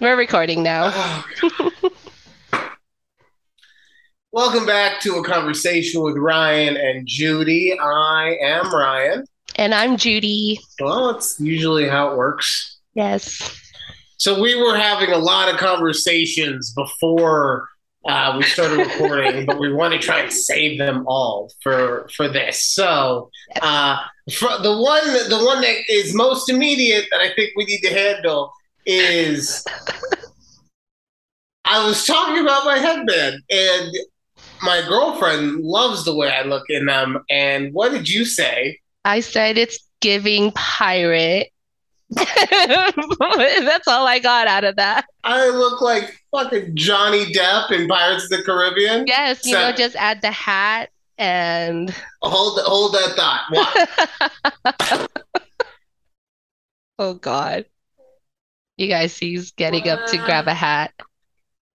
We're recording now. Welcome back to a conversation with Ryan and Judy. I am Ryan. And I'm Judy. Well, it's usually how it works. Yes. So we were having a lot of conversations before uh, we started recording, but we want to try and save them all for for this. So uh, for the one the one that is most immediate that I think we need to handle is I was talking about my headband and my girlfriend loves the way I look in them. And what did you say? I said it's giving pirate. That's all I got out of that. I look like fucking Johnny Depp in Pirates of the Caribbean. Yes, you know, just add the hat and hold hold that thought. Oh God. You guys see he's getting what? up to grab a hat.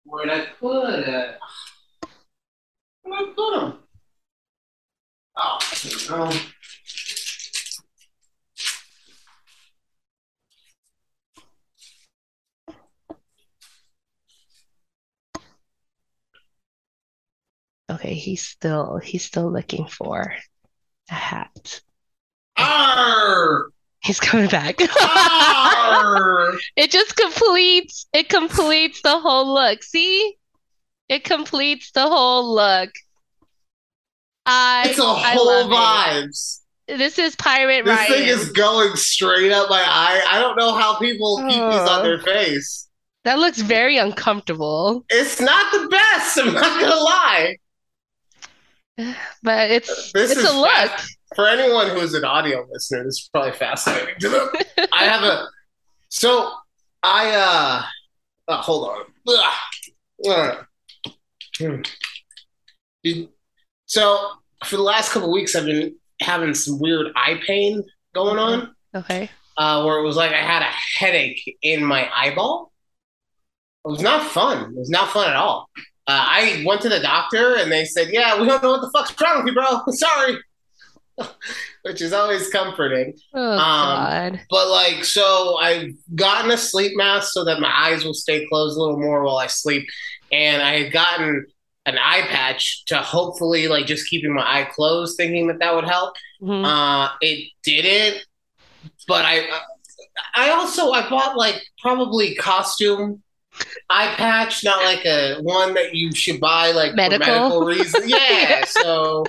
Where'd I put it? Where'd I put him? Oh, no. Okay, he's still he's still looking for a hat. Arr! He's coming back. it just completes it completes the whole look. See? It completes the whole look. I It's a whole vibes. It. This is pirate This thing is going straight up my eye. I don't know how people keep oh. these on oh. their face. That looks very uncomfortable. It's not the best, I'm not gonna lie. But it's this it's a look. Fast for anyone who's an audio listener, this is probably fascinating to them. I have a so I uh oh, hold on. So for the last couple weeks, I've been having some weird eye pain going on. Okay. Uh, where it was like I had a headache in my eyeball. It was not fun. It was not fun at all. Uh, I went to the doctor and they said, "Yeah, we don't know what the fuck's wrong with you, bro. Sorry." which is always comforting. Oh, um, God. But like, so I've gotten a sleep mask so that my eyes will stay closed a little more while I sleep, and I had gotten an eye patch to hopefully like just keeping my eye closed, thinking that that would help. Mm-hmm. Uh, it didn't, but I, I also I bought like probably costume eye patch, not like a one that you should buy like medical, for medical reasons. Yeah, so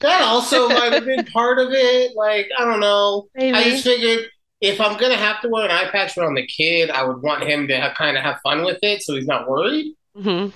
that also might have been part of it. Like, I don't know. Maybe. I just figured if I'm gonna have to wear an eye patch around the kid, I would want him to kind of have fun with it, so he's not worried. Mm-hmm.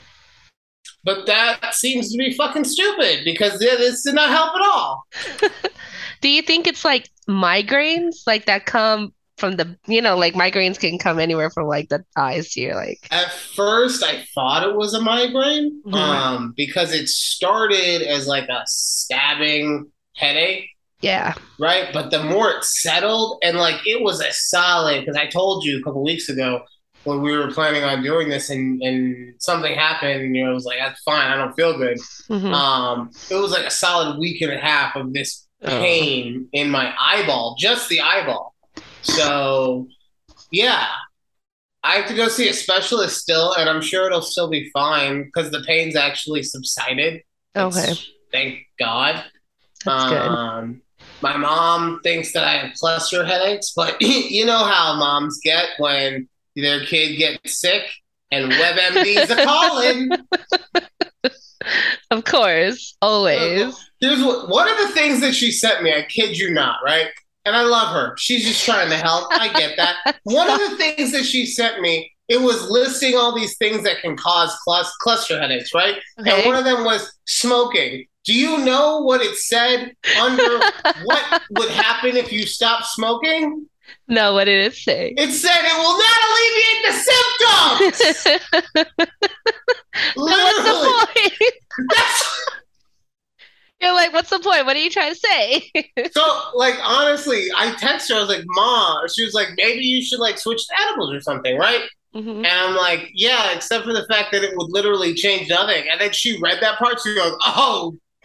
But that seems to be fucking stupid because yeah, this did not help at all. Do you think it's like migraines, like that come from the you know like migraines can come anywhere from like the eyes to your like at first i thought it was a migraine mm-hmm. um because it started as like a stabbing headache yeah right but the more it settled and like it was a solid because i told you a couple weeks ago when we were planning on doing this and, and something happened and you know, it was like that's fine i don't feel good mm-hmm. um it was like a solid week and a half of this oh. pain oh. in my eyeball just the eyeball so, yeah, I have to go see a specialist still, and I'm sure it'll still be fine because the pain's actually subsided. Okay. Thank God. That's um, good. My mom thinks that I have cluster headaches, but you know how moms get when their kid gets sick and WebMD's a calling. Of course, always. Here's what one of the things that she sent me, I kid you not, right? And I love her. She's just trying to help. I get that. One of the things that she sent me, it was listing all these things that can cause cluster headaches, right? Okay. And one of them was smoking. Do you know what it said under what would happen if you stop smoking? No, what did it say? It said it will not alleviate the symptoms. Literally. What's the point? That's you're like, what's the point? What are you trying to say? so, like, honestly, I text her. I was like, "Mom," she was like, "Maybe you should like switch to edibles or something, right?" Mm-hmm. And I'm like, "Yeah," except for the fact that it would literally change nothing. And then she read that part. She goes, "Oh."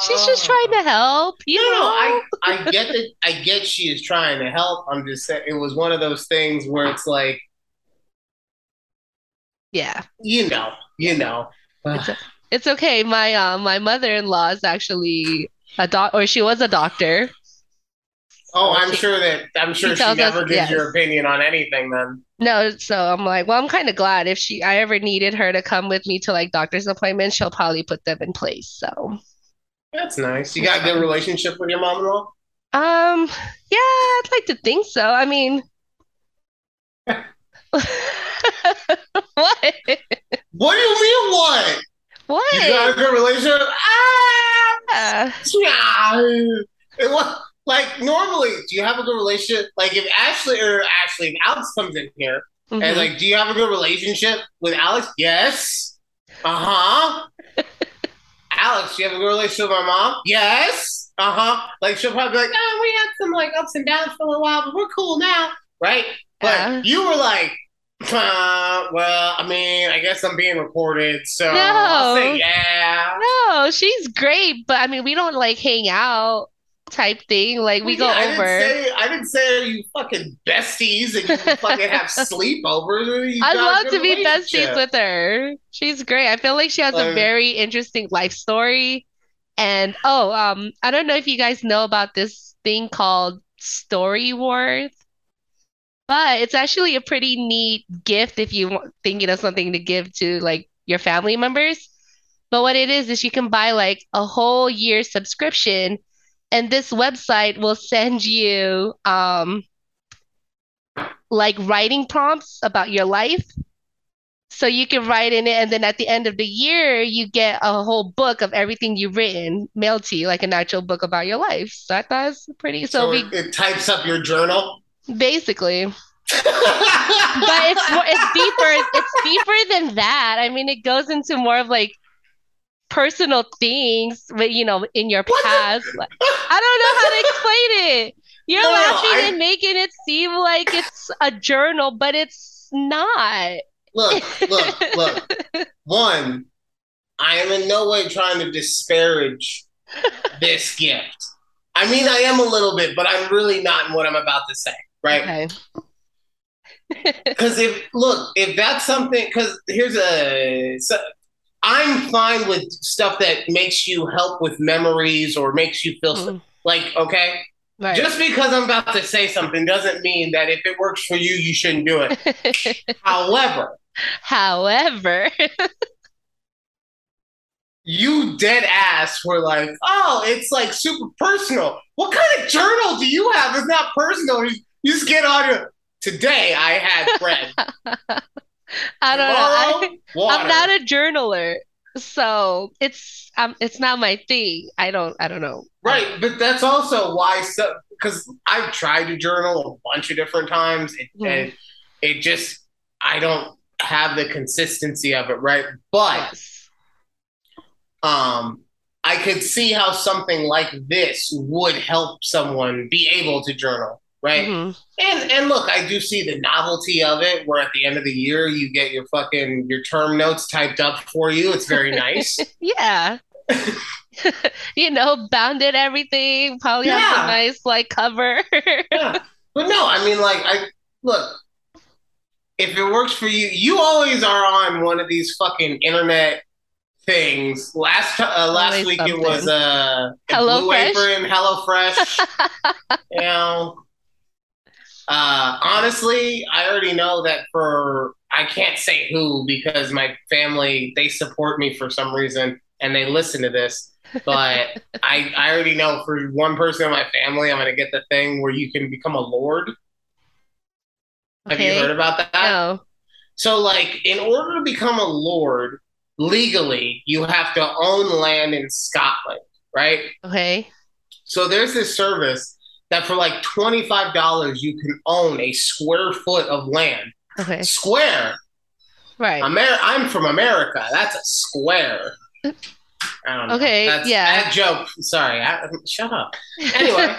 She's just trying to help. You no, know, I I get that. I get she is trying to help. I'm just saying it was one of those things where it's like, yeah. you know, you know. It's, it's okay. My uh, my mother-in-law is actually a doc, or she was a doctor. oh, I'm sure that I'm sure she, us- never gives yes. your opinion on anything. Then No, so I'm like, well, I'm kind of glad if she I ever needed her to come with me to like doctor's appointments, she'll probably put them in place. So, that's nice. You got a good relationship with your mom-in-law. um, yeah, I'd like to think so. I mean, what? What do you mean? What? What? You got a good relationship? Ah, Yeah. It was like normally. Do you have a good relationship? Like if Ashley or Ashley, if Alex comes in here Mhm. and like, do you have a good relationship with Alex? Yes. Uh huh. Alex, do you have a good relationship with my mom? Yes. Uh huh. Like she'll probably be like, oh, we had some like ups and downs for a little while, but we're cool now, right? But Yeah. you were like, uh, well, I mean, I guess I'm being recorded, so I'll No. say yeah. No, she's great, but I mean, we don't like hang out type thing. Like we go I over. Didn't say, I didn't say you fucking besties and you fucking have sleepovers. I'd love to be besties with her. She's great. I feel like she has a Um, very interesting life story. And oh, um, I don't know if you guys know about this thing called Storyworth, but it's actually a pretty neat gift if you want thinking of something to give to like your family members. But what it is is you can buy like a whole year subscription, and this website will send you um like writing prompts about your life. So you can write in it, and then at the end of the year, you get a whole book of everything you've written mailed to you, like an actual book about your life. So I thought it's pretty. So, So we it, it types up your journal. Basically, but it's more, it's deeper. It's deeper than that. I mean, it goes into more of like personal things, but you know, in your What the- past. Like, I don't know how to explain it. You're No, no, laughing I- and making it seem like it's a journal, but it's not. look, look, look. One, I am in no way trying to disparage this gift. I mean, I am a little bit, but I'm really not in what I'm about to say, right? Okay. Because if look, if that's something, because here's a, so I'm fine with stuff that makes you help with memories or makes you feel Mm, like okay. Right. Just because I'm about to say something doesn't mean that if it works for you, you shouldn't do it. However, However, you dead ass were like, oh, it's like super personal. What kind of journal do you have? It's not personal. You, just get on your. Today I had bread. I don't know. I, Tomorrow, water. I'm not a journaler, so it's um, it's not my thing. I don't I don't know. Right, but that's also why so because I've tried to journal a bunch of different times it, Mhm. and it just I don't have the consistency of it, right? But Yes. um I could see how something like this would help someone be able to journal, right? Mhm. And and look, I do see the novelty of it where at the end of the year you get your fucking your term notes typed up for you. It's very nice. Yeah. You know, bounded everything, probably has a nice like cover. yeah. But no, I mean, like, I look. If it works for you, you always are on one of these fucking internet things. Last uh, last Always week it was uh, Hello Blue Fresh? Apron, HelloFresh. you know, uh, honestly, I already know that for I can't say who because my family they support me for some reason and they listen to this. But I I already know for one person in my family, I'm gonna get the thing where you can become a lord. Have you heard about that? No. So, like, in order to become a lord legally, you have to own land in Scotland, right? Okay. So there's this service that for like $25 you can own a square foot of land. Okay. Square. Right. Amer- I'm from America. That's a square. I don't know. Okay, That's, yeah. That joke. Sorry. I, shut up. Anyway.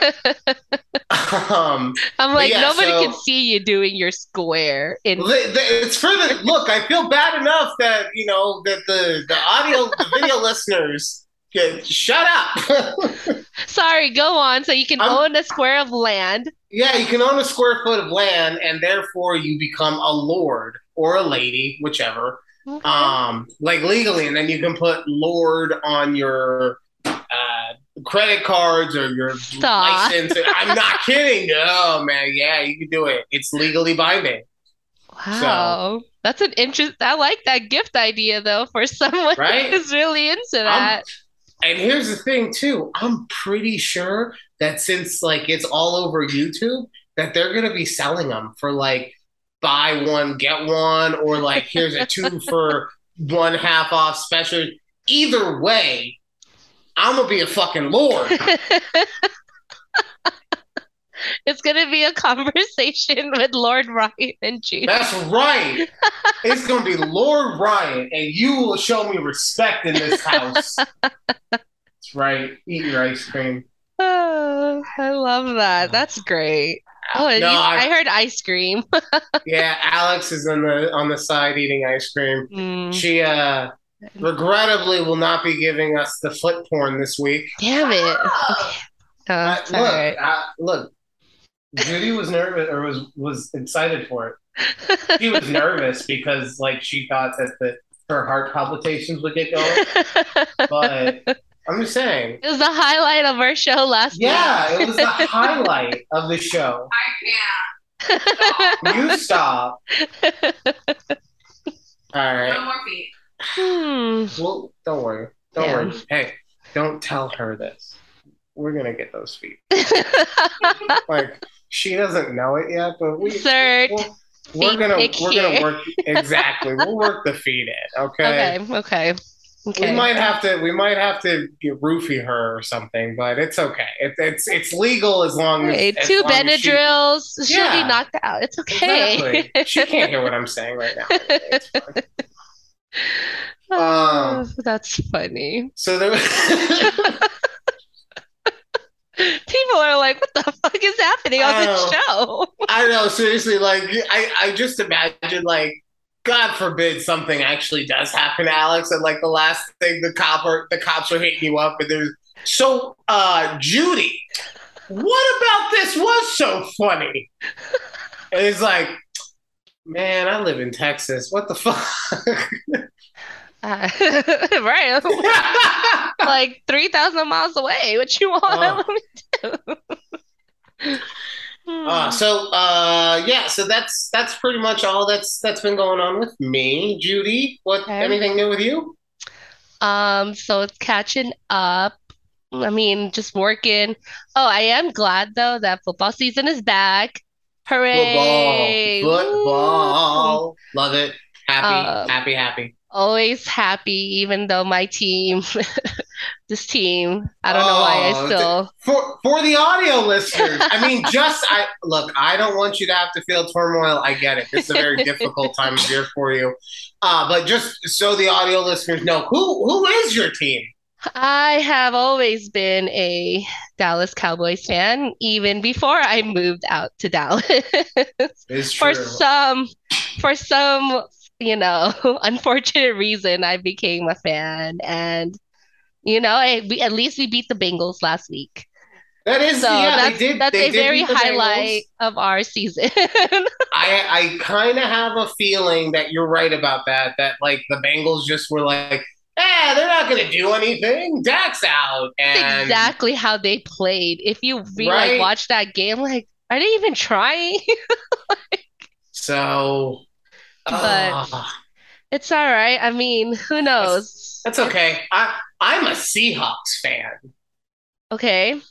um, I'm like, yeah, nobody so- can see you doing your square in it's for the look. I feel bad enough that you know that the the audio, the video listeners shut up. Sorry, go on. So you can I'm- own a square of land. yeah, you can own a square foot of land, and therefore you become a lord or a lady, whichever. Okay. Um, like legally, and then you can put lord on your uh, credit cards or your Stop. license. I'm not kidding. Oh man, yeah, you can do it. It's legally binding. wow. That's an interest. I like that gift idea though for someone Right? who's really into that. And here's the thing too. I'm pretty sure that since like it's all over YouTube, that they're gonna be selling them for like buy one get one, or like here's a two for one half off special. Either way, I'm gonna be a fucking lord. it's gonna be a conversation with Lord Ryan and Judy. That's right. It's gonna be Lord Ryan, and you will show me respect in this house. That's right. Eat your ice cream. Oh, I love that. That's great. Oh, No, you- I- I heard ice cream. Yeah, Alex is on the on the side eating ice cream. Mm, She uh regrettably will not be giving us the foot porn this week. damn it. Okay. Oh, Uh, look, right. uh, look. Judy was nervous or was was excited for it. She was nervous because like she thought that the her heart palpitations would get going. But I'm just saying. It was the highlight of our show last week. Yeah, it was the highlight of the show. I week. You stop. All can't. No more feet. Hmm. Well, don't worry. Don't Yeah. worry. Hey, don't tell her this. We're gonna get those feet. Like she doesn't know it yet, but we Third. we'll- we're feet gonna we're gonna work exactly. We'll work the feet in. Okay. Okay. Okay. We might have to we might have to roofie her or something, but it's okay. It, it's it's legal as long as, Okay, as two long as she- Benadryls. She'll Yeah. be knocked out. It's okay. Exactly. she can't hear what I'm saying right now. Oh, Um, that's funny. So there. People are like, "What the fuck is happening on this show?" I know, seriously, like I, I just imagine like God forbid something actually does happen Alex, and like the last thing the cop are the cops are hitting you up, and there's so uh Judy, what about this was so funny? And it's like, man, I live in Texas. What the fuck? Uh, right, like three thousand miles away. What you want Oh. me to do? Uh, so uh yeah, so that's that's pretty much all that's that's been going on with me. Judy, what Okay. anything new with you? Um, so it's catching up. I mean, just working. Oh, I am glad though that football season is back. Hooray! Football. Football. Love it. Happy, Um, happy, happy. Always happy, even though my team, this team, I don't know why I Oh, still. For for the audio listeners, I mean, just I look. I don't want you to have to feel turmoil. I get it. Is a very difficult time of year for you. Uh, but just so the audio listeners know, who who is your team? I have always been a Dallas Cowboys fan, even before I moved out to Dallas. For some, for some, you know, unfortunate reason, I became a fan, and you know, I, we at least we beat the Bengals last week, That is, so yeah, that's they did. that's a very highlight Bengals. of our season. I I kind of have a feeling that you're right about that. That like the Bengals just were like, eh, they're not gonna do anything. Dak's out, That's and exactly how they played. If you re Right? like watch that game, like, are they even trying? so. But- ah. It's all right. I mean, who knows? That's okay. I I'm a Seahawks fan. Okay.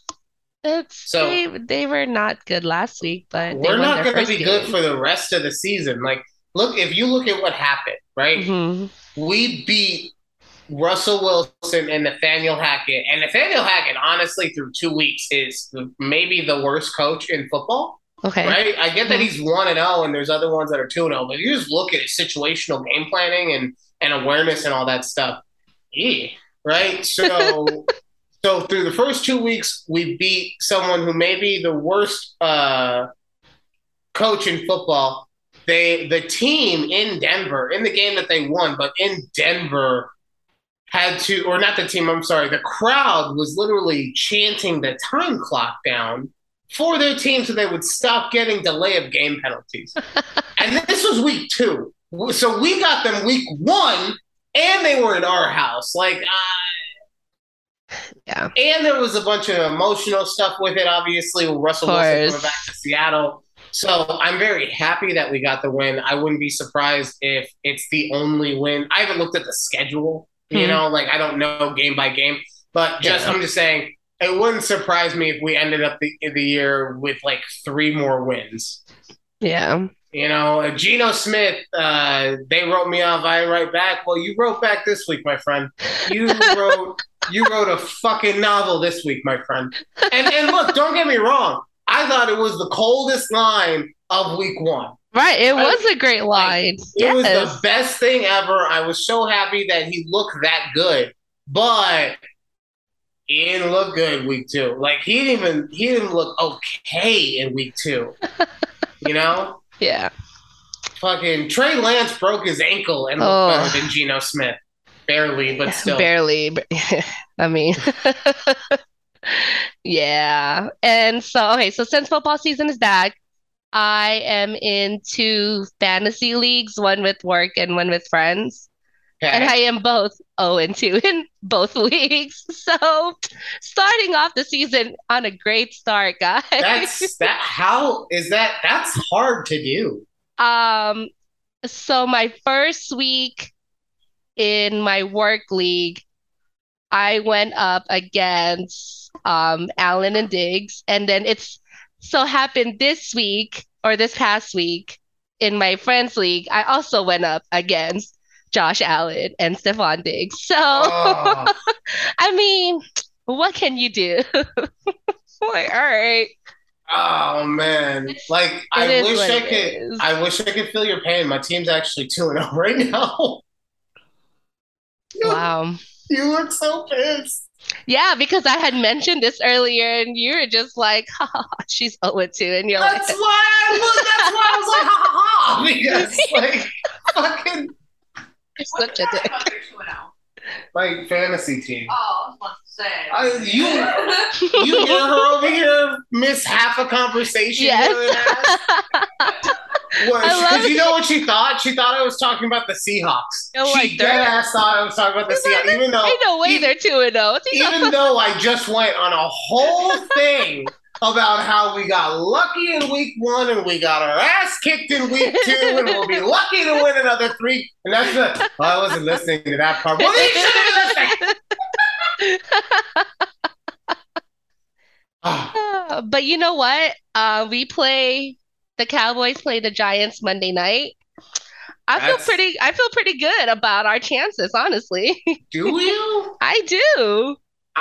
It's So- they they were not good last week, but We're not going to be good for the rest of the season. Like, look if you look at what happened, right? Mhm. We beat Russell Wilson and Nathaniel Hackett, and Nathaniel Hackett, honestly, through two weeks, is maybe the worst coach in football. Okay. Right? I get that he's one and zero, and there's other ones that are two and zero. But if you just look at his situational game planning and and awareness and all that stuff, yeah, right. So, so through the first two weeks, we beat someone who may be the worst uh, coach in football. They the team in Denver in the game that they won, but in Denver had to, or not the team, I'm sorry, the crowd was literally chanting the time clock down for their team so they would stop getting delay of game penalties. and this was week two. So we got them week one, and they were in our house. Like, uh, yeah. And there was a bunch of emotional stuff with it, obviously, with Russell Wilson coming back to Seattle. So I'm very happy that we got the win. I wouldn't be surprised if it's the only win. I haven't looked at the schedule, you hmm. know, like I don't know game by game, but just yeah. I'm just saying it wouldn't surprise me if we ended up the the year with like three more wins. Yeah. You know, Geno Smith, uh, they wrote me off. I write back. Well, you wrote back this week, my friend. You wrote you wrote a fucking novel this week, my friend. And and look, don't get me wrong. I thought it was the coldest line of week one. Right, it was a great line. Like, yes. It was the best thing ever. I was so happy that he looked that good. But he didn't look good week two. Like he didn't even he didn't look okay in week two. you know? Yeah. Fucking Trey Lance broke his ankle and looked oh. better than Geno Smith. Barely, but still. Barely. I mean, yeah. And so, okay, so since football season is back, I am in two fantasy leagues, one with work and one with friends. Okay. And I am both 0 and 2 in both leagues. So starting off the season on a great start, guys. That's that how is that that's hard to do. Um so my first week in my work league, I went up against um Allen and Diggs. And then it's so happened this week or this past week in my friends league, I also went up against Josh Allen and Stefon Diggs. So, oh. I mean, what can you do? like, all right. Oh man! Like it I wish I could. Is. I wish I could feel your pain. My team's actually two and zero oh right now. wow! You look so pissed. Yeah, because I had mentioned this earlier, and you were just like, ha, ha, ha she's 0 2. And you're that's like, why I, that's why I was like, ha ha ha. Because, like, fucking such a dick. My fantasy team. Oh, I was about to say. I, you, you hear her over here miss half a conversation. Yes. Because you know what she thought? She thought I was talking about the Seahawks. Oh, she dead ass thought I was talking about the Seahawks, even though ain't no way he, they're two and zero. Oh. Even though I just went on a whole thing about how we got lucky in week one and we got our ass kicked in week two and we'll be lucky to win another three. And that's the, well, I wasn't listening to that part. Well, you should have listening. uh, but you know what? Uh, we play the Cowboys play the Giants Monday night. I That's... feel pretty. I feel pretty good about our chances, honestly. Do you? I do.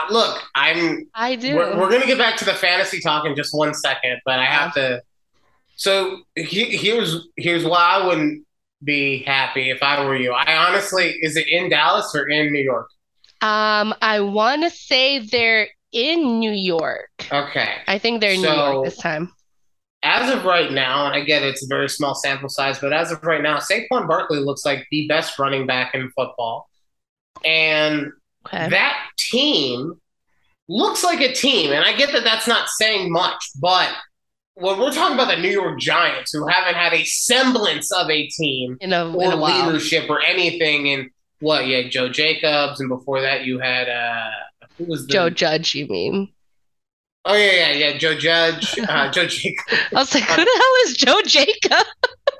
Look, I'm. I do. We're, we're, gonna get back to the fantasy talk in just one second, but I have to. So he, here's here's why I wouldn't be happy if I were you. I honestly, is it in Dallas or in New York? Um, I want to say they're in New York. Okay. I think they're in so, New York this time. As of right now, and I get it's a very small sample size, but as of right now, Saquon Barkley looks like the best running back in football. And Okay. That team looks like a team, and I get that that's not saying much, but when we're talking about the New York Giants, who haven't had a semblance of a team in a, or in leadership or anything, and what you had Joe Jacobs, and before that you had uh, who was the, Joe Judge? You mean? Oh yeah, yeah, yeah. Joe Judge, uh, Joe Jacobs. I was like, who the hell is Joe Jacob?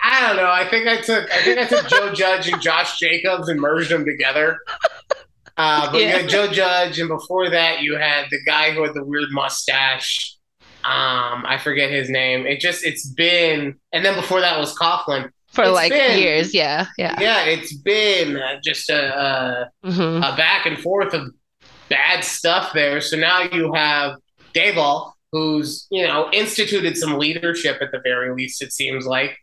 I don't know. I think I took I think I took Joe Judge and Josh Jacobs and merged them together. Uh, but yeah. you had Joe Judge, and before that, you had the guy who had the weird mustache. Um, I forget his name. It just it's been, and then before that was Coughlin for it's like been, years. Yeah, yeah, yeah. It's been uh, just a, a, mm-hmm. a back and forth of bad stuff there. So now you have Daboll, who's you know instituted some leadership at the very least. It seems like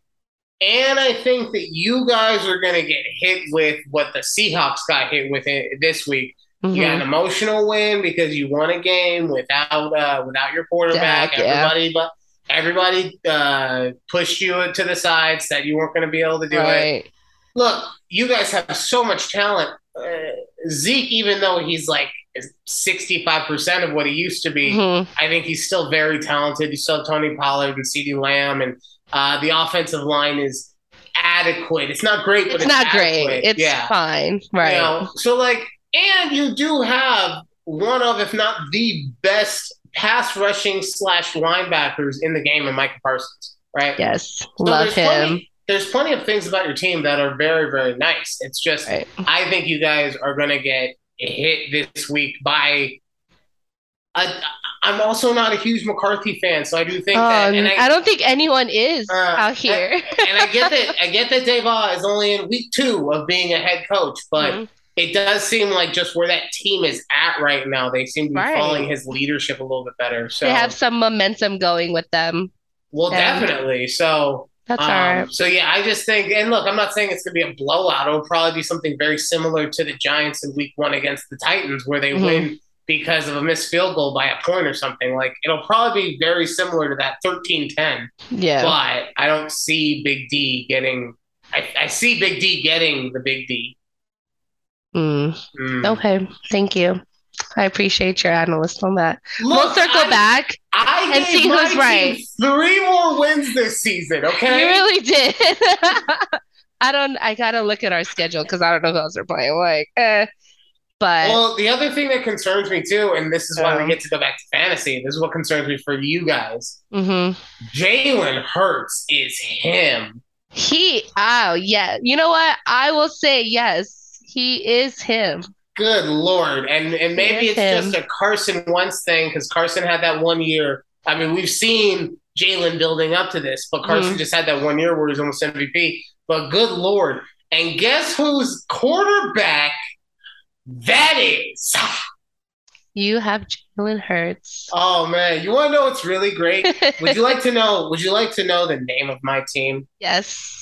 and I think that you guys are going to get hit with what the Seahawks got hit with this week. Mm-hmm. You got an mm-hmm. emotional win because you won a game without uh, without your quarterback. Everybody, yeah. but everybody uh, pushed you to the side, said you weren't going to be able to do right. it. Look, you guys have so much talent. Uh, Zeke, even though he's like 65% of what he used to be, Mhm. I think he's still very talented. You still have Tony Pollard and CeeDee Lamb, and uh, the offensive line is adequate. It's not great, but It's it's, not adequate. great. It's yeah. fine. Right. You know, so like, and you do have one of, if not the best pass rushing slash linebackers in the game in Micah Parsons, right? Yes. So Love there's him. Plenty, there's plenty of things about your team that are very, very nice. It's just, Right. I think you guys are going to get hit this week by. I, I'm also not a huge McCarthy fan, so I do think that, Um, and I, don't think anyone is Uh, out here. and I get that I get that Dave Ah is only in week two of being a head coach, but Mhm. it does seem like just where that team is at right now, they seem to be Right. following his leadership a little bit better. So they have some momentum going with them. well, yeah. definitely. So That's um, all right. so yeah, I just think and look, I'm not saying it's gonna be a blowout. It'll probably be something very similar to the Giants in week one against the Titans, where they Mhm. win because of a missed field goal by a point or something. Like it'll probably be very similar to that 13-10. Yeah. but I don't see Big D getting. I, I see Big D getting the Big D. Mm. Mm. Okay. Thank you. I appreciate your analyst on that. Look, we'll circle I, back. I and see who's right. Three more wins this season. Okay. You really did. I don't. I gotta look at our schedule because I don't know who else we're playing. Like, eh. But well, the other thing that concerns me too, and this is why Um, we get to go back to fantasy. This is what concerns me for you guys. mhm. Jalen Hurts is him. he. Oh yeah. You know what? I will say yes. He is him. Good lord, and and maybe it's him. just a Carson Wentz thing because Carson had that one year. I mean, we've seen Jalen building up to this, but Carson Mhm. just had that one year where he's almost MVP. But good lord, and guess who's quarterback that is? You have Jalen Hurts. Oh man, you want to know what's really great? Would you like to know? Would you like to know the name of my team? yes.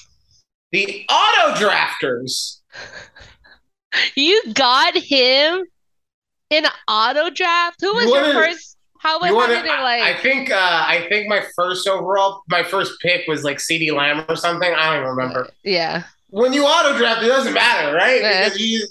The Auto Drafters. You got him in auto draft. Who was You your wanna- first? How, You how wanna- did it like? I think uh, I think my first overall, my first pick was like CeeDee Lamb or something. I don't even remember. yeah. when you auto draft, it doesn't matter, right? Yeah. Because you,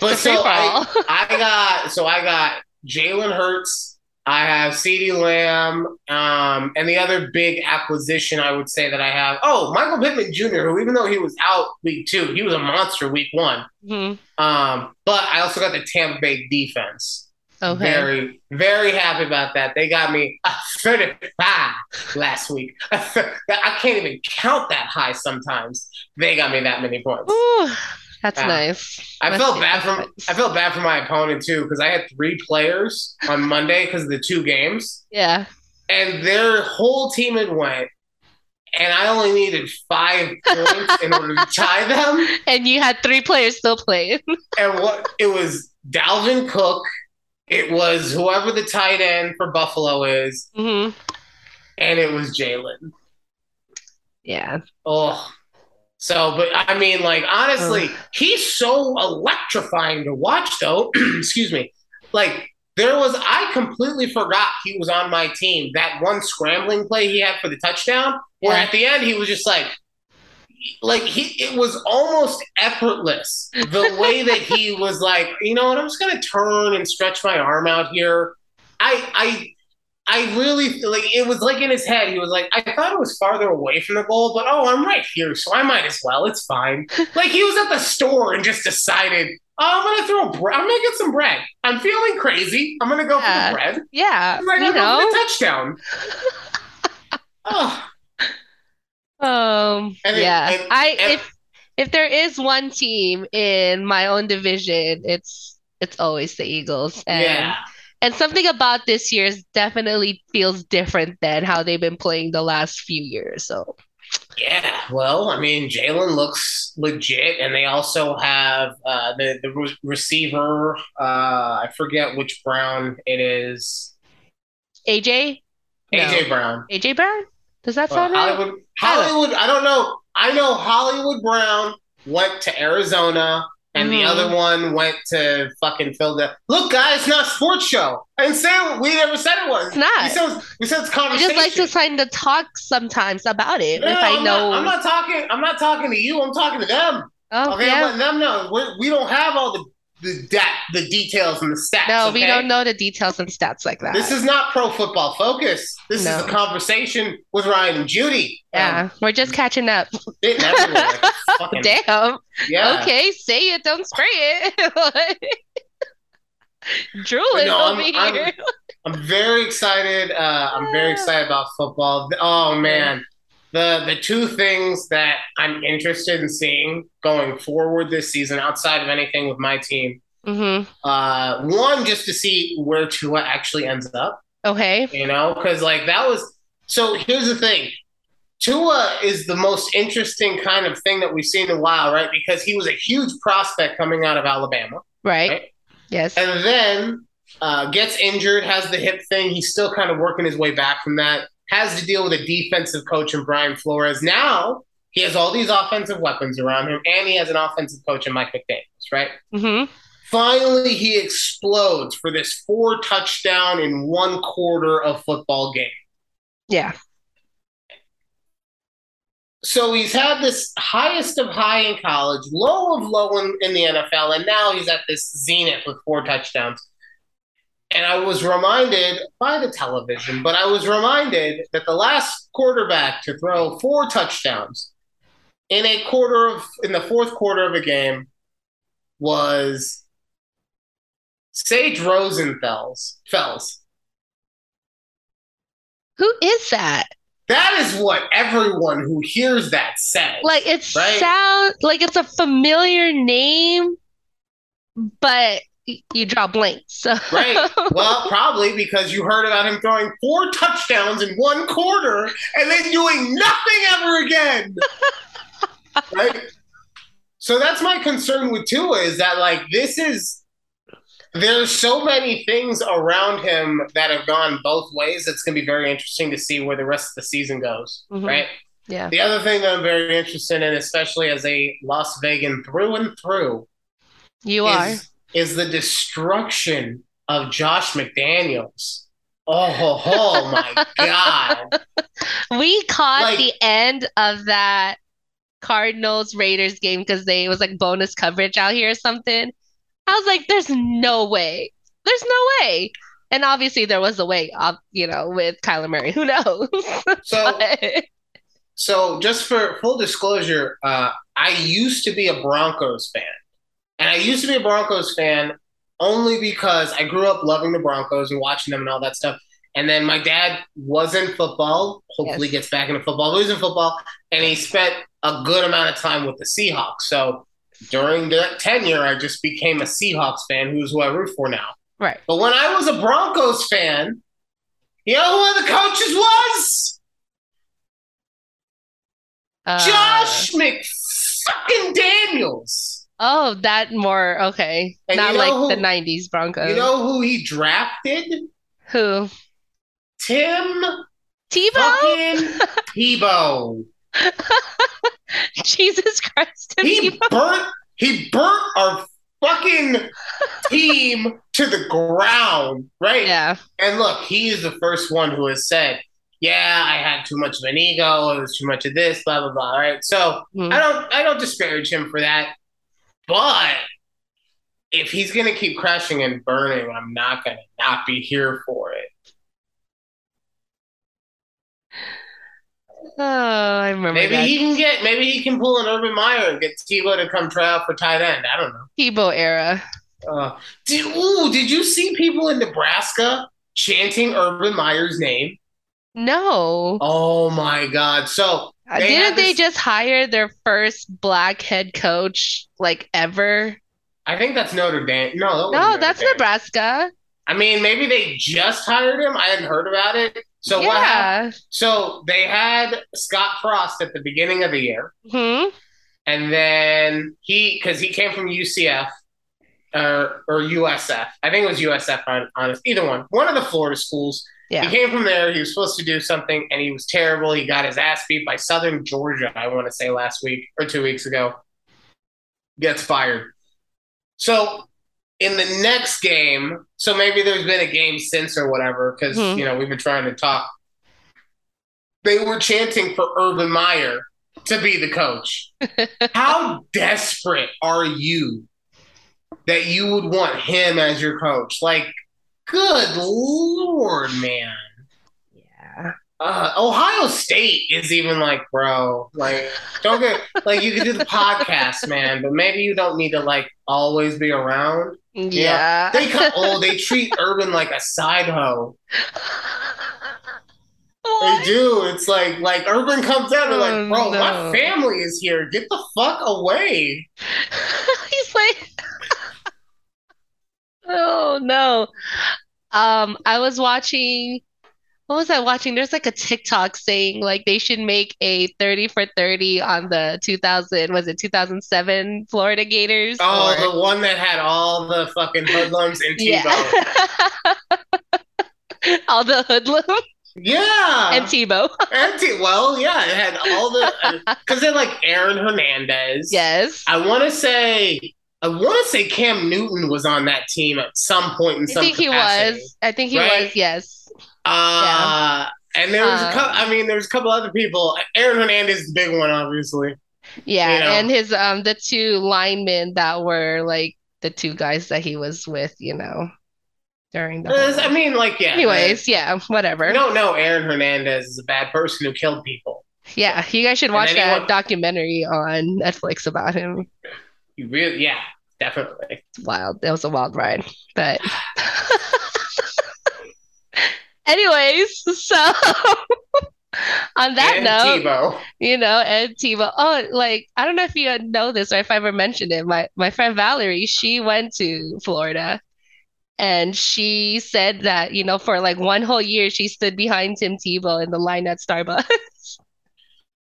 but so I. I got so I got Jalen Hurts. I have CeeDee Lamb, um, and the other big acquisition I would say that I have. Oh, Michael Pittman Jr., who even though he was out week two, he was a monster week one. Mhm. Um, but I also got the Tampa Bay defense. Okay. Very, very happy about that. They got me a 35 last week. I can't even count that high sometimes. They got me that many points. Ooh, that's Yeah. nice. I Must felt bad for nice. I felt bad for my opponent too because I had three players on Monday because of the two games, Yeah. and their whole team had went, and I only needed five points in order to tie them. And you had three players still playing. And what it was Dalvin Cook, it was whoever the tight end for Buffalo is, hmm and it was Jalen. Yeah. Oh. So, but I mean, like, honestly, he's so electrifying to watch, though. Excuse me. Like, there was, I completely forgot he was on my team. That one scrambling play he had for the touchdown, where Yeah. at the end he was just like, like he, it was almost effortless the way that he was like, you know what, I'm just gonna turn and stretch my arm out here. I, I, I really like it was like in his head. He was like, I thought it was farther away from the goal, but oh, I'm right here, so I might as well. It's fine. like he was at the store and just decided, oh, I'm gonna throw. Bre- I'm gonna get some bread. I'm feeling crazy. I'm gonna go Yeah. for the bread. Yeah. I'm like, you I'm going know. for the touchdown. oh, Um. And it- yeah. and- I and- if if there is one team in my own division, it's it's always the Eagles. And yeah. And something about this year is definitely feels different than how they've been playing the last few years. So Yeah, well, I mean, Jalen looks legit, and they also have uh, the the re- receiver. Uh, I forget which Brown it is. AJ, AJ No. Brown. AJ Brown, does that Uh, sound right? Hollywood. Hollywood. I don't know. I know Hollywood Brown went to Arizona, and the Mhm. other one went to fucking Philadelphia. Look, guys, it's not a sports show. And say we never said it was. It's not. We said, we said it's I conversation. just like to kind of talk sometimes about it No, if I I'm know. Not, I'm not talking. I'm not talking to you. I'm talking to them. oh Okay, I'm yeah, letting them know We're, we don't have all the the that the details and the stats. No, okay? we don't know the details and stats like that. This is not pro football focus. This No. is a conversation with Ryan and Judy. yeah, we're just catching up. Um, spitting everywhere like fucking- Damn. yeah. Okay, say it, don't spray it. Drooling No, I'm- over I'm- here. I'm very excited. Uh, I'm very excited about football. Oh man, the the two things that I'm interested in seeing going forward this season, outside of anything with my team, hmm uh, one just to see where Tua actually ends up. Okay. You know, because like that was. So here's the thing. Tua is the most interesting kind of thing that we've seen in a while, right? Because he was a huge prospect coming out of Alabama. Right. Right. Yes. and then uh, gets injured, has the hip thing. He's still kind of working his way back from that. Has to deal with a defensive coach in Brian Flores. Now he has all these offensive weapons around him, and he has an offensive coach in Mike McDaniels, right? hmm Finally, he explodes for this four touchdown in one quarter of football game. Yeah. So he's had this highest of high in college, low of low in, in the NFL, and now he's at this zenith with four touchdowns. And I was reminded by the television, but I was reminded that the last quarterback to throw four touchdowns in a quarter of in the fourth quarter of a game was Sage Rosenfels. Fells. Who is that? That is what everyone who hears that says. Like it Right. sounds like it's a familiar name, but you draw blanks. So Right. Well, probably because you heard about him throwing four touchdowns in one quarter and then doing nothing ever again. right? So that's my concern with Tua is that like this is there's so many things around him that have gone both ways. It's going to be very interesting to see where the rest of the season goes. Mhm. Right. yeah. The other thing that I'm very interested in, especially as a Las Vegan through and through, You are. Is, the destruction of Josh McDaniels. Oh, ho, ho, my God. We caught Like- the end of that Cardinals Raiders game because they was like bonus coverage out here or something. I was like, there's no way. There's no way. And obviously there was a way, you know, with Kyler Murray. Who knows? So, But- so just for full disclosure, uh, I used to be a Broncos fan. And I used to be a Broncos fan only because I grew up loving the Broncos and watching them and all that stuff. And then my dad was in football, hopefully Yes. gets back into football, but he was in football, and he spent a good amount of time with the Seahawks. So during that tenure, I just became a Seahawks fan, who's who I root for now. right. But when I was a Broncos fan, you know who one of the coaches was? Uh, Josh McFucking Daniels. Oh, that more okay. And Not you know like who- the 90s Broncos. You know who he drafted? Who? Tim Tebow? Tebow. Jesus Christ. He Tebow. burnt he burnt our fucking team to the ground, right? Yeah. And look, he is the first one who has said, "Yeah, I had too much of an ego. It was too much of this, blah blah blah." Right? So Mhm. I don't, I don't disparage him for that, but if he's gonna keep crashing and burning, I'm not gonna not be here for it. Oh, I remember Maybe that he can get, maybe he can pull an Urban Meyer and get Tebow to come try out for tight end. I don't know. Tebow era. Uh, did, ooh, did you see people in Nebraska chanting Urban Meyer's name? No. Oh my God! So They Didn't they this- just hire their first black head coach like ever? I think that's Notre Dame. No, that No, Notre that's Dame. Nebraska. I mean, maybe they just hired him. I hadn't heard about it. So what happened? So they had Scott Frost at the beginning of the year, Hmm. and then he because he came from UCF or or USF. I think it was USF. On honest, either one, one of the Florida schools. Yeah. He came from there. He was supposed to do something, and he was terrible. He got his ass beat by Southern Georgia. I want to say last week or two weeks ago. Gets fired. So in the next game, so maybe there's been a game since or whatever, because Hmm. you know we've been trying to talk. They were chanting for Urban Meyer to be the coach. How desperate are you that you would want him as your coach. Like, good lord, man. Yeah. Uh, Ohio State is even like, bro, like, don't get like you can do the podcast, man, but maybe you don't need to like always be around. Yeah. They cut, oh, they treat Urban like a side hoe. They do. It's like like Urban comes out and like, Oh, bro, no. my family is here. Get the fuck away. He's like, oh no. Um, I was watching, what was I watching? There's like a TikTok saying like they should make a 30 for 30 on the 2000, was it 2007 Florida Gators? Oh, Or- the one that had all the fucking hoodlums and Tebow. All the hoodlum Yeah. and Tebow. And T- well, yeah, it had all the because they're like Aaron Hernandez. Yes. I want to say I want to say Cam Newton was on that team at some point in I some I think he was. I think he Right? was, yes. Uh, and there was a Um, couple. I mean, there was a couple other people. Aaron Hernandez is the big one, obviously. Yeah, You know. and his um the two linemen that were like the two guys that he was with, you know, during the Uh, I mean, like, yeah. Anyways, yeah, whatever. No, don't Aaron Hernandez is a bad person who killed people. Yeah, you guys should watch And that documentary on Netflix about him. You really, yeah, definitely. It's wild. That was a wild ride. But anyways, so on that and note, Tebow. You know, and Tebow. Oh, like I don't know if you know this or if I ever mentioned it. My my friend Valerie, she went to Florida, and she said that you know for like one whole year she stood behind Tim Tebow in the line at Starbucks.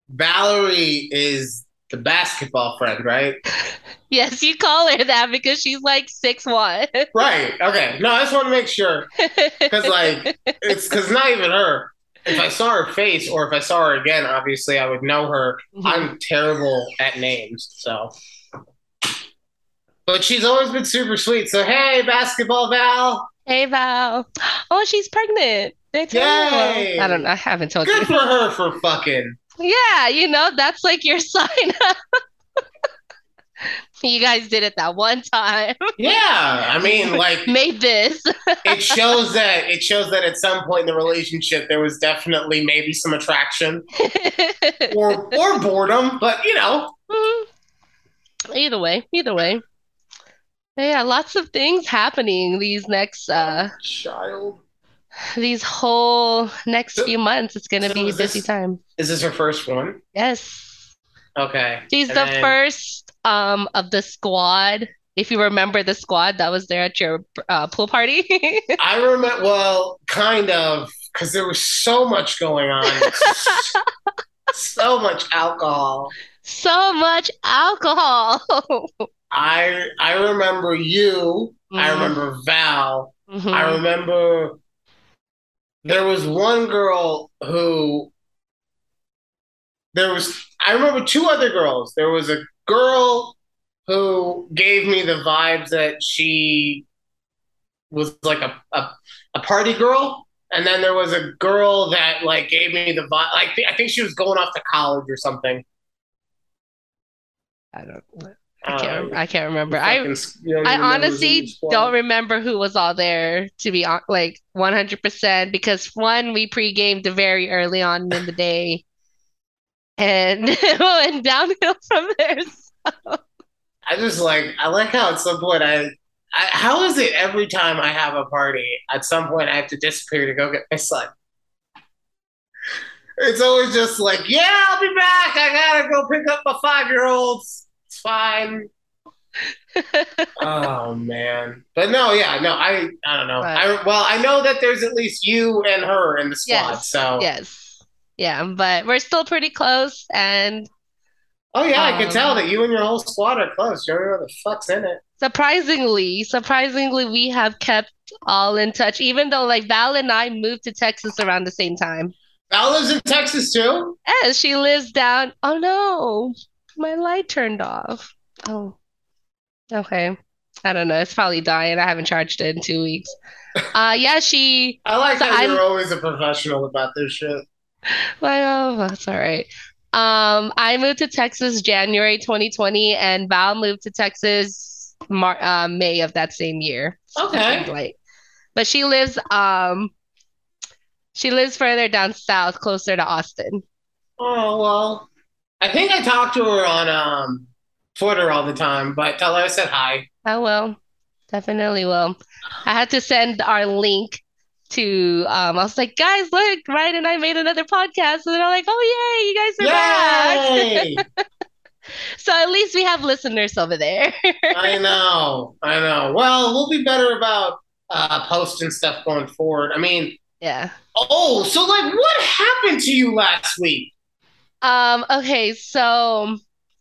Valerie is the basketball friend, right? yes, you call her that because she's like six one. Right. Okay. No, I just want to make sure because, like, it's because not even her. If I saw her face or if I saw her again, obviously I would know her. Mm-hmm. I'm terrible at names, so. But she's always been super sweet. So hey, basketball Val, Hey Val. Oh, she's pregnant. Yay. I don't. I haven't told good you. for her for fucking. Yeah, you know, that's like your sign up. You guys did it that one time. Yeah, I mean, like Made this. it shows that it shows that at some point in the relationship there was definitely maybe some attraction or or boredom, but you know, Mhm. Either way, either way. Yeah, lots of things happening these next uh child. These whole next So- few months. It's gonna so be a busy this- time. Is this her first one? Yes. Okay. She's And the then- first um of the squad. If you remember the squad that was there at your uh, pool party. I remember, well, kind of, because there was so much going on. so much alcohol. So much alcohol. I I remember you. I Mhm. remember Val. Mhm. I remember there was one girl who there was I remember two other girls. There was a girl who gave me the vibes that she was like a, a, a party girl. And then there was a girl that like gave me the vibe like I think she was going off to college or something. I don't I can't um, I can't remember. I fucking s- you don't I even know who's in honestly don't remember who was all there to be on, like 100% because one, we pre-gamed very early on in the day and it went downhill from there. I just like I like how at some point I, I how is it every time I have a party at some point I have to disappear to go get my son. It's always just like, yeah, I'll be back. I gotta go pick up my five year olds. It's fine. oh man, but no, yeah, no, I I don't know. But- I well, I know that there's at least you and her in the squad. Yes, So Yes. Yeah, but we're still pretty close and oh yeah, I can Um, tell that you and your whole squad are close. You don't know the fuck's in it. surprisingly, surprisingly we have kept all in touch even though like Val and I moved to Texas around the same time. Val lives in Texas too. Yeah, she lives down. Oh no, my light turned off. Oh, okay. I don't know. It's probably dying. I haven't charged it in two weeks. Uh, yeah, she. I like So how I'm- you're always a professional about this shit. Like, oh, that's all right. Um, I moved to Texas January 2020, and Val moved to Texas Mar- uh, May of that same year. Okay. Like, but she lives um she lives further down south, closer to Austin. Oh well, I think I talked to her on um Twitter all the time, but tell her I said hi. I will. Definitely will. I had to send our link to um I was like, guys, look, Ryan and I made another podcast. And they're like, oh yay, you guys are Yay! back. so at least we have listeners over there. I know, I know. Well, we'll be better about uh posting stuff going forward. I mean, yeah. oh, so like what happened to you last week? Um, okay, so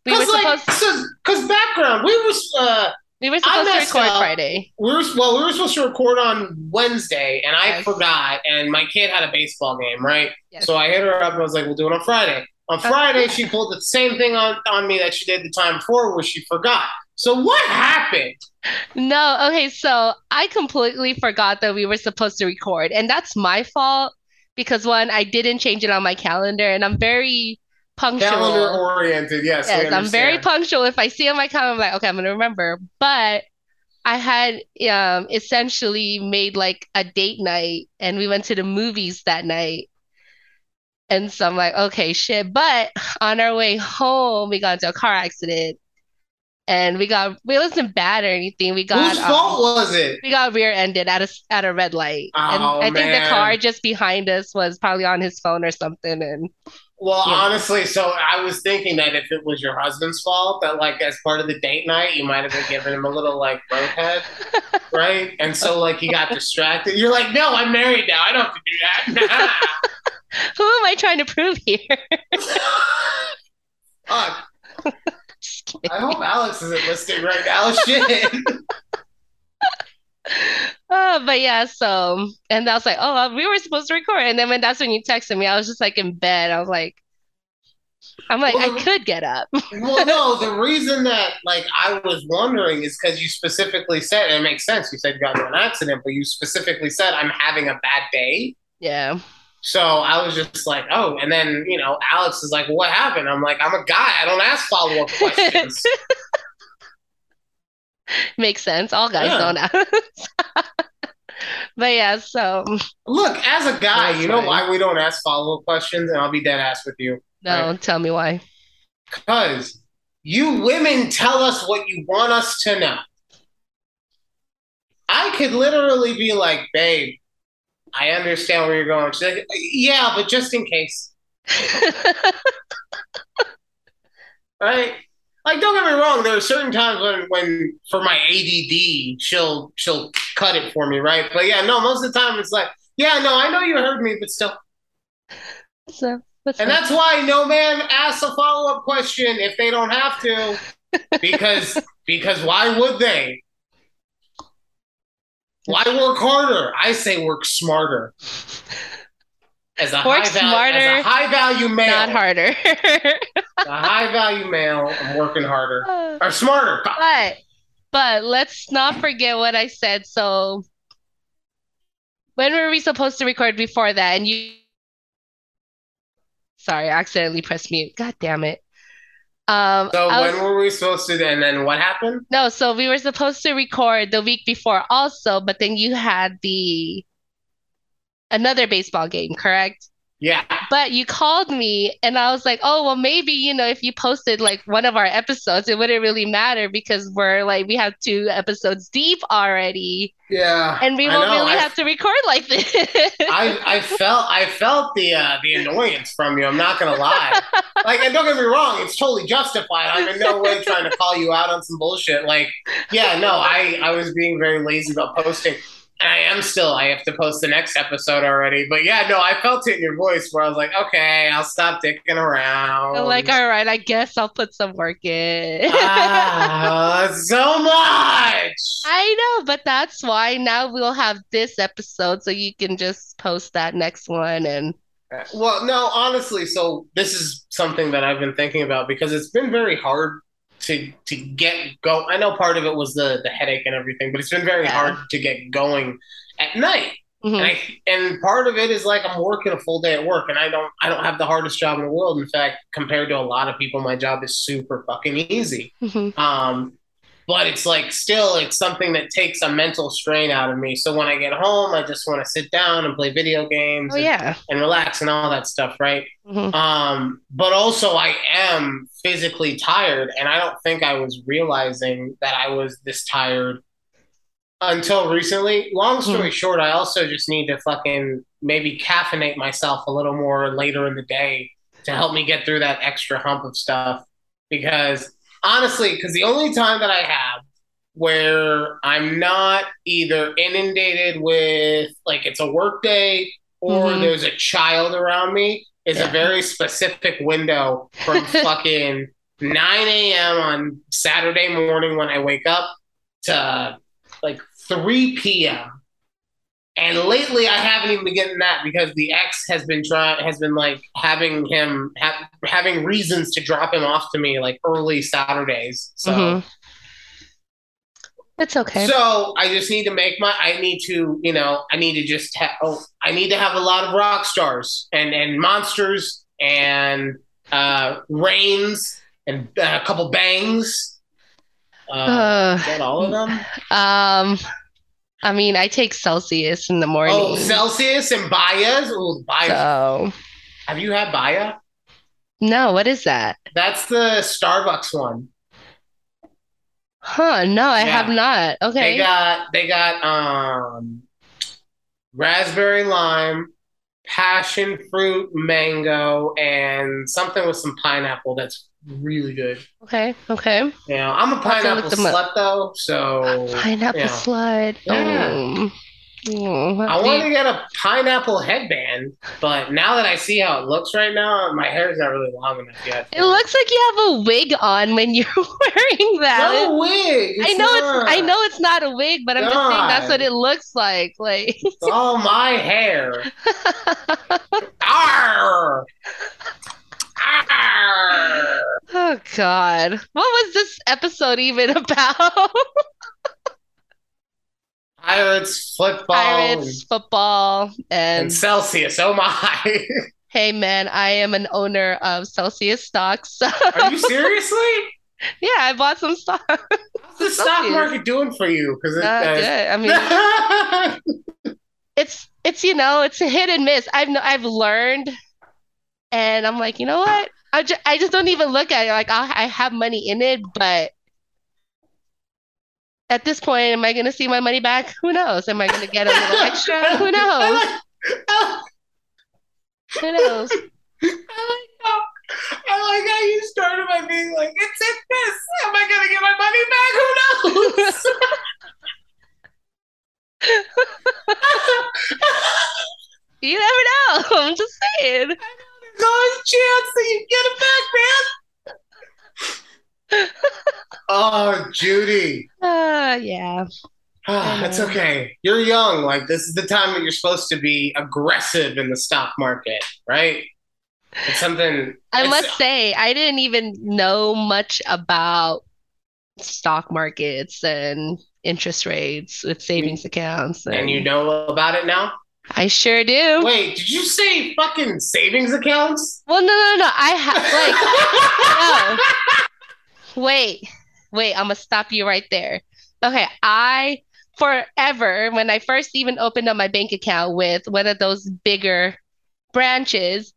we were Because like, supposed so, cause background, we were uh we were supposed to record up. Friday. we were well, we were supposed to record on Wednesday, and I Yes. forgot, and my kid had a baseball game, right? Yes. So I hit her up and I was like, "We'll do it on Friday." On Okay. Friday, she pulled the same thing on on me that she did the time before, where she forgot. So what happened? No, okay, so I completely forgot that we were supposed to record, and that's my fault because one, I didn't change it on my calendar, and I'm very punctual. Calendar oriented, yes. Yes, I'm very punctual. If I see on my calendar, I'm like, okay, I'm gonna remember. But I had um essentially made like a date night, and we went to the movies that night. And so I'm like, okay, shit. But on our way home, we got into a car accident, and we got it wasn't bad or anything. We got Whose um, fault was it? we got rear-ended at a at a red light, and Oh, I think the car just behind us was probably on his phone or something, and Well, Yeah. honestly, so I was thinking that if it was your husband's fault, that like as part of the date night, you might have been giving him a little like roadhead, right? And so like he got distracted. You're like, no, I'm married now. I don't have to do that. who am I trying to prove here? Fuck. I hope Alex isn't listening right now. Shit. Uh, but yeah, so and I was like, oh, we were supposed to record, and then when that's when you texted me, I was just like in bed. I was like, I'm like, Well, I could get up. well, no, the reason that like I was wondering is because you specifically said, and it makes sense. You said you got into an accident, but you specifically said I'm having a bad day. Yeah, So I was just like, oh, and then you know, Alex is like, what happened? I'm like, I'm a guy. I don't ask follow up questions. makes sense. All guys Yeah. know that. But yeah, so Look, as a guy, That's you know right. why we don't ask follow up questions, and I'll be dead ass with you. no, tell me why. Because you women tell us what you want us to know. I could literally be like, babe, I understand where you're going. She's like, yeah, but just in case. Right? Like, don't get me wrong, there are certain times when, when for my ADD, she'll she'll cut it for me, right? But yeah, no, most of the time it's like, yeah, no, I know you heard me, but still. So, And up? that's why no man asks a follow up question if they don't have to, because because why would they? Why work harder? I say work smarter. As a Work high value, smarter, as a high value male, not harder. a high value male, I'm working harder or smarter. But but let's not forget what I said. So when were we supposed to record before that? And you sorry, I accidentally pressed mute. God damn it. Um So I was- when were we supposed to? And then what happened? no, so we were supposed to record the week before also, but then you had the another baseball game, correct? Yeah, But you called me and I was like, oh, well, maybe, you know, if you posted like one of our episodes, it wouldn't really matter because we're like, we have two episodes deep already yeah. and we won't really I- have to record like this. I, I felt I felt the uh, the annoyance from you. I'm not gonna lie. Like, and don't get me wrong, it's totally justified. I'm in no way trying to call you out on some bullshit. Like, yeah, no, I I was being very lazy about posting, I am still. I have to post the next episode already. But yeah, no, I felt it in your voice where I was like, okay, I'll stop dicking around. I'm like, all right, I guess I'll put some work in. ah, so much. I know, but that's why now we'll have this episode so you can just post that next one and Well, no, honestly, so this is something that I've been thinking about because it's been very hard to to get go. I know part of it was the the headache and everything, but it's been very Yeah. hard to get going at night. Mhm. And, I, and part of it is like I'm working a full day at work, and I don't I don't have the hardest job in the world. In fact, compared to a lot of people, my job is super fucking easy. Mhm. Um, but it's like still it's something that takes a mental strain out of me. So when I get home, I just want to sit down and play video games. Oh and, yeah. and relax and all that stuff, right? Mhm. Um, but also I am physically tired, and I don't think I was realizing that I was this tired until recently. Long story short, I also just need to fucking maybe caffeinate myself a little more later in the day to help me get through that extra hump of stuff. Because honestly, because the only time that I have where I'm not either inundated with like it's a work day or Mhm. there's a child around me is Yeah. a very specific window from fucking 9 a.m. on Saturday morning when I wake up to like 3 p.m. And lately, I haven't even been getting that because the ex has been trying, has been like having him ha- having reasons to drop him off to me like early Saturdays. So, Mhm. It's okay. so I just need to make my. I need to, you know, I need to just have. Oh, I need to have a lot of rock stars and and monsters and uh Reigns and uh, a couple bangs. Uh, Uh, is that all of them? um, I mean, I take Celsius in the morning. Oh, Celsius and Bayas. Oh, Baya. so Have you had Baya? no, what is that? That's the Starbucks one. Huh? No, I Yeah. have not. Okay. They got they got um raspberry lime, passion fruit, mango, and something with some pineapple that's really good. okay. Okay. Know, I'm a pineapple look them up. slut though, so Pineapple yeah. slut. Yeah. Oh. Oh, I do wanted to get a pineapple headband, but now that I see how it looks right now, my hair's not really long enough yet. It looks like you have a wig on when you're wearing that. no wig. I know it's I know it's not a wig, but I'm just saying that's what it looks like. Like it's all my hair. Arr! Oh God. What was this episode even about? Pirates, football, Pirates, football, and, and Celsius. Oh my! hey man, I am an owner of Celsius stocks. So Are you seriously? yeah, I bought some stock. How's the stock market doing for you? Because Not uh, good. I mean, it's it's you know it's a hit and miss. I've no, I've learned, and I'm like, you know what? I just I just don't even look at it like I I have money in it, but at this point, am I gonna see my money back? Who knows? Am I gonna get a little extra? Who knows? Oh Who knows? I like how I like how you started by being like, "It's in this. Am I gonna get my money back? Who knows?" You never know. I'm just saying. There's chance that you get it back, man. oh, Judy. Uh, yeah. Ah, it's okay. You're young. Like this is the time that you're supposed to be aggressive in the stock market, right? It's something. I it's- must say, I didn't even know much about stock markets and interest rates with savings accounts. and you know about it now. I sure do. Wait, did you say fucking savings accounts? Well, no, no, no. I have like no. Wait, wait. I'm gonna stop you right there. Okay, I forever when I first even opened up my bank account with one of those bigger branches,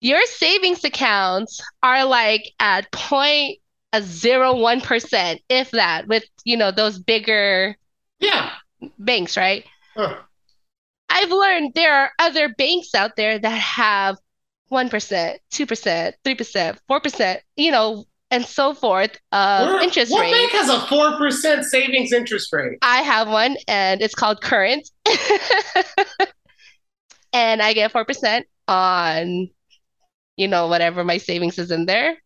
your savings accounts are like at point a zero one percent, if that, with you know those bigger Yeah. banks, right? Huh. I've learned there are other banks out there that have 1%, 2%, 3%, 4%, you know, and so forth of Where- interest what rate. bank has a four percent savings interest rate? I have one and it's called Current. and I get 4% on, you know, whatever my savings is in there.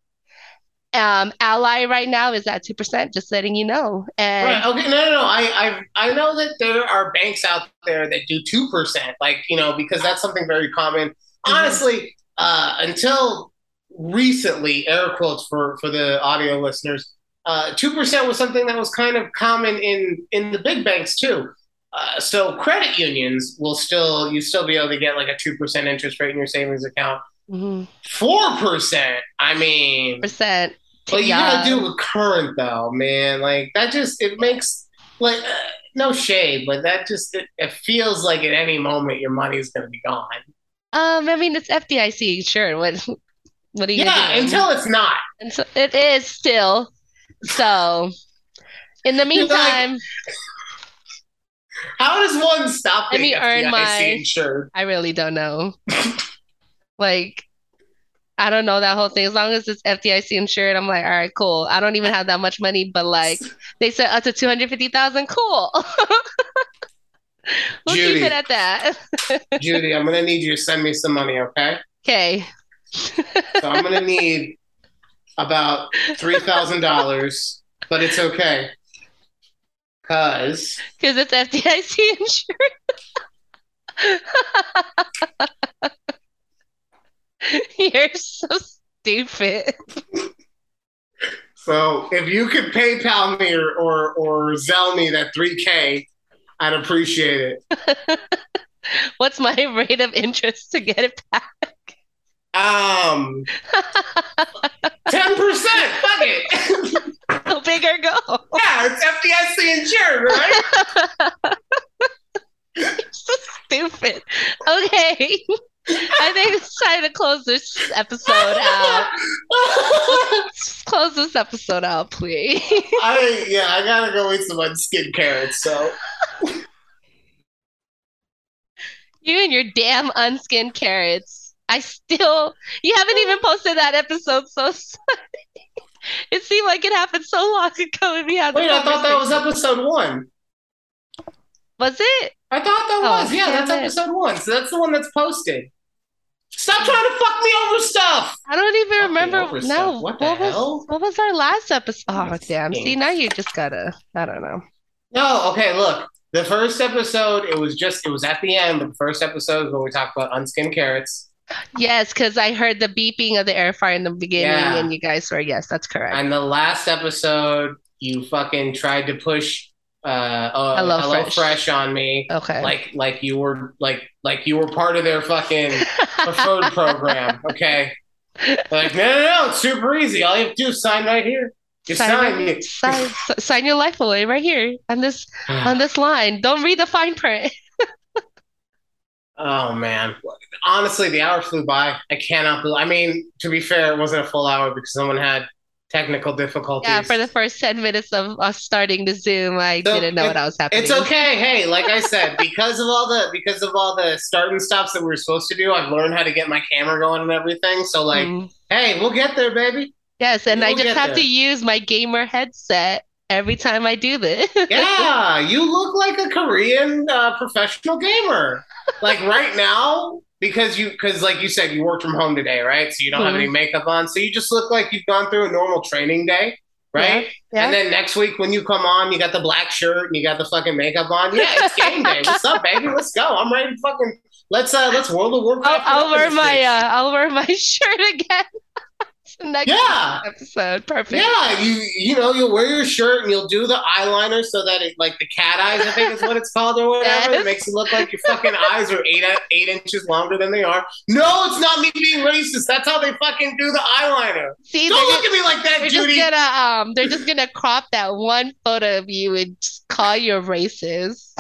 Um, Ally right now is at 2%, just letting you know. And Right. Okay. No, no, no. I, I, I know that there are banks out there that do two percent, like you know, because that's something very common. Mm-hmm. Honestly, uh, until recently, air quotes for for the audio listeners, uh, two percent was something that was kind of common in in the big banks too. Uh, so credit unions will still you still be able to get like a two percent interest rate in your savings account. Mhm. Four percent. I mean, percent. But you gotta do a current though, man. Like that just it makes like uh, no shade, but that just it, it feels like at any moment your money is gonna be gone. Um, I mean it's FDIC sure. What what are you Yeah, until it's not. And so it is still. So in the like- meantime, How does one stop Let me earn FDIC my- insured? I really don't know. like I don't know that whole thing. As long as it's FDIC insured, I'm like, all right, cool. I don't even have that much money, but like they said up to 250,000, cool. We'll keep Judy. it at that. Judy, I'm gonna need you to send me some money, okay? Okay. So I'm gonna need about three thousand dollars, but it's okay. Cause Because it's FDIC insured. You're so stupid. so if you could PayPal me or or, or Zelle me that three K, I'd appreciate it. What's my rate of interest to get it back? Um ten percent. Fuck it. Go big or go. yeah, it's FDIC insured, right? You're so stupid. Okay. I think it's time to close this episode out. Let's close this episode out, please. I yeah, I gotta go eat some unskinned carrots. So You and your damn unskinned carrots. I still, you haven't even posted that episode, so sorry. It seemed like it happened so long ago. And we had wait, I thought that was episode one. Was it? I thought that Oh, was. Yeah, that's it. episode one. So that's the one that's posted. Stop trying to fuck me over stuff. I don't even Fucking remember. over No, stuff. What the was hell? what was our last episode? Oh, damn. See, now you just gotta. I don't know. No, okay, look. The first episode, it was just, it was at the end, the first episode is when we talked about unskinned carrots. Yes, because I heard the beeping of the air fryer in the beginning, Yeah. and you guys were yes, that's correct. And the last episode, you fucking tried to push uh, uh Hello Hello, Fresh. Fresh on me. okay. Like, like you were, like, like you were part of their fucking preferred program. Okay. They're like, no, no, no, it's super easy. All you have to do is sign right here. You sign. sign, you- sign, sign your life away right here on this on this line. Don't read the fine print. Oh man, honestly, the hour flew by. I cannot believe. I mean, to be fair, it wasn't a full hour because someone had technical difficulties. Yeah, for the first ten minutes of us starting the Zoom, I So, didn't know it- what I was happening. It's okay. Hey, like I said, because of all the because of all the start and stops that we were supposed to do, I've learned how to get my camera going and everything. So like, Mm. hey, we'll get there, baby. Yes, and I We'll just have there. to use my gamer headset every time I do this. Yeah, you look like a Korean uh, professional gamer. Like right now, because you because like you said, you worked from home today, right? So you don't have Mhm. any makeup on, so you just look like you've gone through a normal training day, right? Yeah. And then next week when you come on, you got the black shirt and you got the fucking makeup on. Yeah, it's game day. What's up, baby? Let's go. I'm ready to fucking let's uh let's World of Warcraft. I'll, I'll wear my uh, I'll wear my shirt again. Next Yeah. episode, perfect. Yeah, you you know you'll wear your shirt and you'll do the eyeliner so that it like the cat eyes I think is what it's called or whatever. Yes. It makes it look like your fucking eyes are eight eight inches longer than they are. No, it's not me being racist. That's how they fucking do the eyeliner. See, Don't look at me like that, they're Judy. just gonna um, they're just gonna crop that one photo of you and just call you a racist.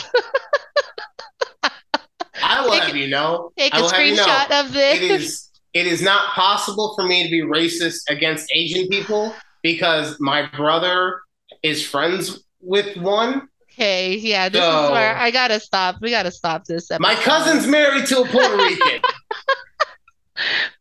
I will Take- have you know. Take a have you know. screenshot of this it is not possible for me to be racist against Asian people because my brother is friends with one. Okay, yeah, this so, is where I gotta stop. We gotta stop this. Episode. My cousin's married to a Puerto Rican.